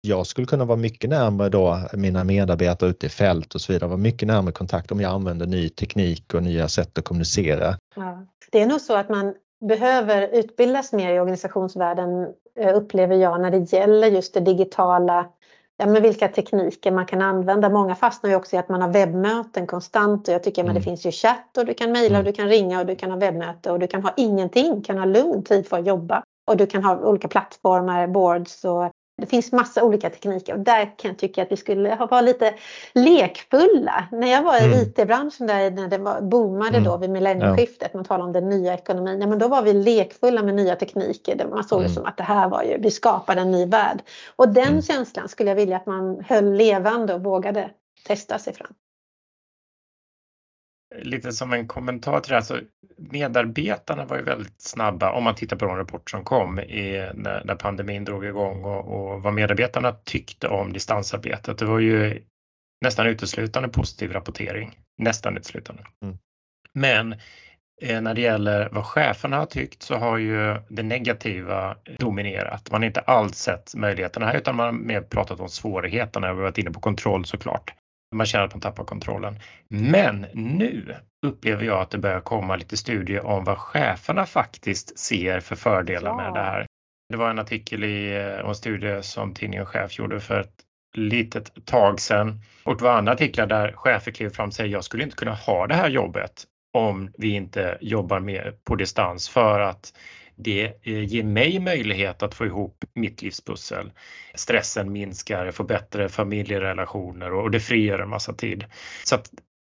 Jag skulle kunna vara mycket närmare då mina medarbetare ute i fält och så vidare, vara mycket närmare kontakt om jag använder ny teknik och nya sätt att kommunicera. Ja. Det är nog så att man behöver utbildas mer i organisationsvärlden eh, upplever jag när det gäller just det digitala. Ja, men vilka tekniker man kan använda. Många fastnar ju också i att man har webbmöten konstant och jag tycker mm. att det finns ju chatt och du kan mejla och mm. du kan ringa och du kan ha webbmöte och du kan ha ingenting, kan ha lugn tid för att jobba. Och du kan ha olika plattformar, boards och det finns massa olika tekniker och där kan jag tycka att vi skulle vara lite lekfulla. När jag var i mm. IT-branschen där när det var, boomade mm. då vid millennieskiftet, man talar om den nya ekonomin, ja, men då var vi lekfulla med nya tekniker. Man såg mm. det som att det här var ju, vi skapade en ny värld. Och den mm. känslan skulle jag vilja att man höll levande och vågade testa sig fram lite som en kommentar till det här, så medarbetarna var ju väldigt snabba om man tittar på de rapporter som kom i, när, när pandemin drog igång och, och vad medarbetarna tyckte om distansarbetet. Det var ju nästan uteslutande positiv rapportering, nästan uteslutande. Mm. Men eh, när det gäller vad cheferna har tyckt så har ju det negativa dominerat. Man har inte alls sett möjligheterna här utan man har mer pratat om svårigheterna. Vi har varit inne på kontroll såklart man känner att man tappar kontrollen. Men nu upplever jag att det börjar komma lite studier om vad cheferna faktiskt ser för fördelar ja. med det här. Det var en artikel i eh, en studie som tidningen Chef gjorde för ett litet tag sedan och det var andra artiklar där chefer klev fram och säger jag skulle inte kunna ha det här jobbet om vi inte jobbar mer på distans för att det eh, ger mig möjlighet att få ihop mitt livspussel. Stressen minskar, jag får bättre familjerelationer och det frigör en massa tid. Så att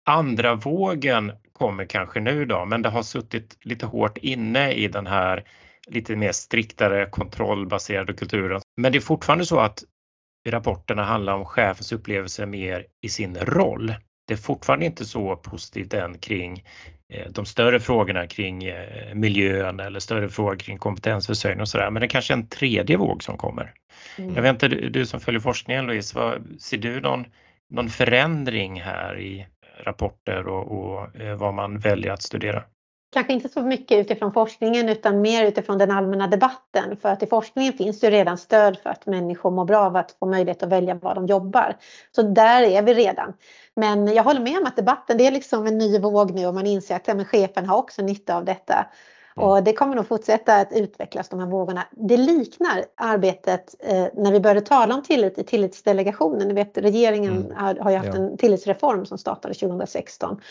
andra vågen kommer kanske nu då, men det har suttit lite hårt inne i den här lite mer striktare kontrollbaserade kulturen. Men det är fortfarande så att rapporterna handlar om chefens upplevelse mer i sin roll. Det är fortfarande inte så positivt än kring Eh, de större frågorna kring eh, miljön eller större frågor kring kompetensförsörjning och sådär. Men det är kanske är en tredje våg som kommer. Mm. Jag vet inte, du, som följer forskningen Louise, vad, ser du någon, någon förändring här i rapporter och, och eh, vad man väljer att studera? Kanske inte så mycket utifrån forskningen utan mer utifrån den allmänna debatten. För att i forskningen finns det redan stöd för att människor mår bra av att få möjlighet att välja var de jobbar. Så där är vi redan. Men jag håller med om att debatten det är liksom en ny våg nu och man inser att ja, men chefen har också nytta av detta. Mm. Och det kommer nog fortsätta att utvecklas de här vågorna. Det liknar arbetet eh, när vi började tala om tillit i tillitsdelegationen. Ni vet, regeringen mm. har, har ju haft ja. en tillitsreform som startade 2016.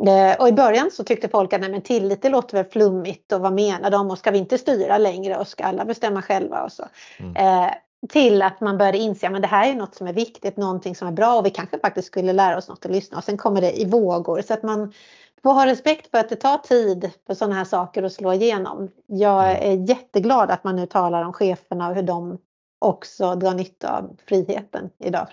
Eh, och i början så tyckte folk att nej, men tillit det låter väl flummigt och vad menar de och ska vi inte styra längre och ska alla bestämma själva och så. Mm. Eh, till att man började inse att det här är något som är viktigt, någonting som är bra och vi kanske faktiskt skulle lära oss något att lyssna och sen kommer det i vågor så att man får ha respekt för att det tar tid för sådana här saker att slå igenom. Jag mm. är jätteglad att man nu talar om cheferna och hur de också drar nytta av friheten idag.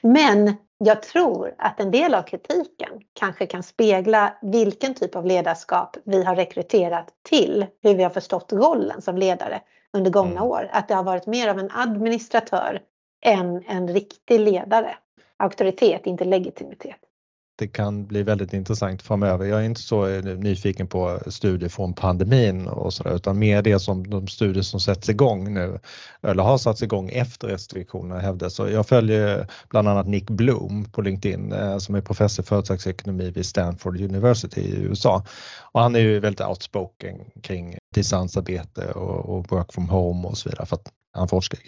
Men jag tror att en del av kritiken kanske kan spegla vilken typ av ledarskap vi har rekryterat till, hur vi har förstått rollen som ledare under gångna mm. år. Att det har varit mer av en administratör än en riktig ledare. Auktoritet, inte legitimitet det kan bli väldigt intressant framöver. Jag är inte så eh, nyfiken på studier från pandemin och så där, utan mer det som de studier som sätts igång nu eller har satts igång efter restriktionerna hävdas. Så jag följer bland annat Nick Bloom på LinkedIn eh, som är professor i företagsekonomi vid Stanford University i USA och han är ju väldigt outspoken kring distansarbete och, och work from home och så vidare för att han forskar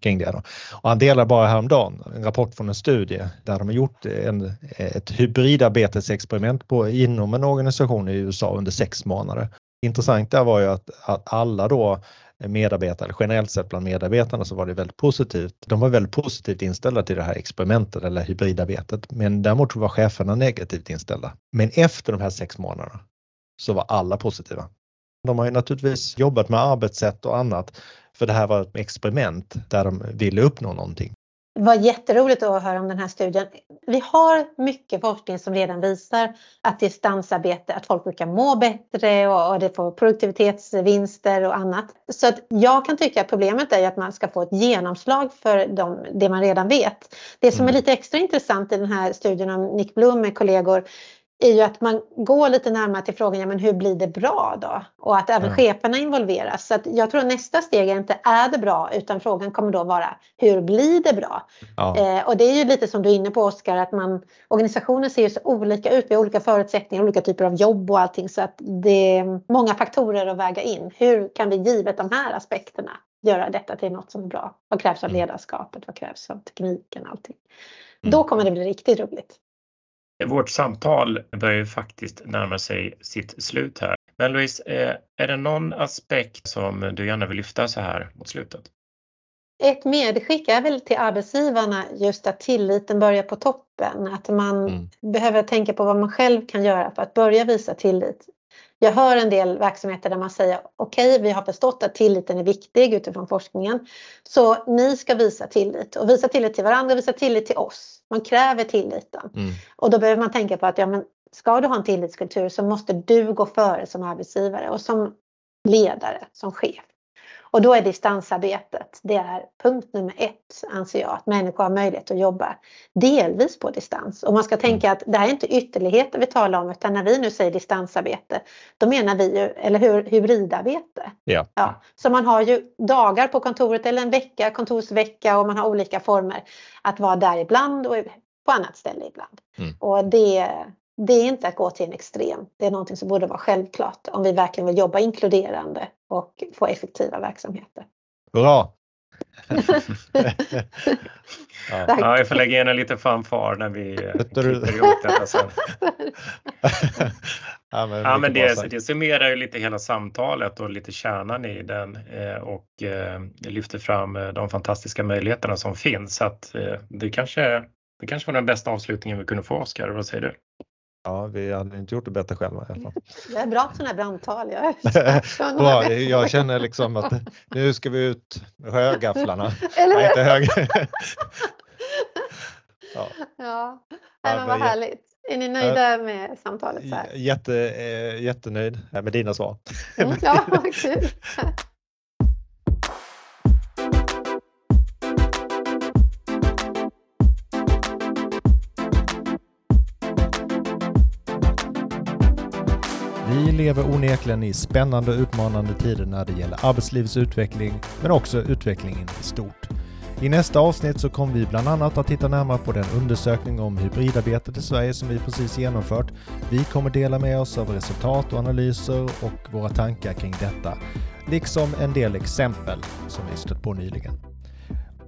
kring det. Då. Och han delar bara häromdagen en rapport från en studie där de har gjort en, ett hybridarbetesexperiment på, inom en organisation i USA under sex månader. Intressant där var ju att, att alla då medarbetare, generellt sett bland medarbetarna så var det väldigt positivt. De var väldigt positivt inställda till det här experimentet eller hybridarbetet, men däremot var cheferna negativt inställda. Men efter de här sex månaderna så var alla positiva. De har ju naturligtvis jobbat med arbetssätt och annat för det här var ett experiment där de ville uppnå någonting. Det var jätteroligt att höra om den här studien. Vi har mycket forskning som redan visar att distansarbete, att folk brukar må bättre och, det får produktivitetsvinster och annat. Så att jag kan tycka att problemet är att man ska få ett genomslag för de, det man redan vet. Det som är mm. lite extra intressant i den här studien om Nick Blom med kollegor är ju att man går lite närmare till frågan, ja men hur blir det bra då? Och att även ja. cheferna involveras. Så att jag tror nästa steg är inte är det bra utan frågan kommer då vara hur blir det bra? Ja. Eh, och det är ju lite som du är inne på Oskar att man organisationer ser ju så olika ut, vi har olika förutsättningar, olika typer av jobb och allting så att det är många faktorer att väga in. Hur kan vi givet de här aspekterna göra detta till något som är bra? Vad krävs av mm. ledarskapet? Vad krävs av tekniken? Allting. Mm. Då kommer det bli riktigt roligt. Vårt samtal börjar ju faktiskt närma sig sitt slut här. Men Louise, eh, är det någon aspekt som du gärna vill lyfta så här mot slutet? Ett medskick är väl till arbetsgivarna just att tilliten börjar på toppen. Att man mm. behöver tänka på vad man själv kan göra för att börja visa tillit. Jag hör en del verksamheter där man säger okej, okay, vi har förstått att tilliten är viktig utifrån forskningen. Så ni ska visa tillit och visa tillit till varandra, visa tillit till oss. Man kräver tilliten. Mm. Och då behöver man tänka på att ja, men ska du ha en tillitskultur så måste du gå före som arbetsgivare och som ledare, som chef. Och då är distansarbetet, det är punkt nummer ett anser jag, att människor har möjlighet att jobba delvis på distans. Och man ska tänka att det här är inte ytterligheter vi talar om utan när vi nu säger distansarbete då menar vi ju, eller hur, hybridarbete. Ja. Ja, så man har ju dagar på kontoret eller en vecka, kontorsvecka och man har olika former att vara där ibland och på annat ställe ibland. Mm. Och det, det är inte att gå till en extrem. Det är någonting som borde vara självklart om vi verkligen vill jobba inkluderande och få effektiva verksamheter. Bra! (laughs) ja. ja, jag får lägga in en liten fanfar när vi klipper ihop detta sen. (laughs) ja, men, ja, men det, det summerar ju lite hela samtalet och lite kärnan i den eh, och eh, lyfter fram eh, de fantastiska möjligheterna som finns. Så att det kanske, det kanske var den bästa avslutningen vi kunde få Oskar, vad säger du? Ja, vi hade inte gjort det bättre själva i alla fall. (laughs) Jag är bra på sådana här brandtal. Jag, (laughs) bra, jag känner liksom att nu ska vi ut med högafflarna. (laughs) Eller Nej, inte hög. ja. ja. Men vad härligt. Är ni nöjda med samtalet? Så här? Jätte, eh, jättenöjd med dina svar. Mm, ja, kul. Vi lever onekligen i spännande och utmanande tider när det gäller arbetslivets utveckling, men också utvecklingen i stort. I nästa avsnitt så kommer vi bland annat att titta närmare på den undersökning om hybridarbetet i Sverige som vi precis genomfört. Vi kommer dela med oss av resultat och analyser och våra tankar kring detta, liksom en del exempel som vi stött på nyligen.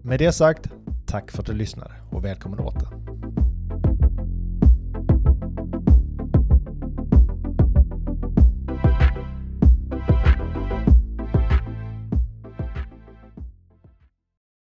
Med det sagt, tack för att du lyssnade och välkommen åter.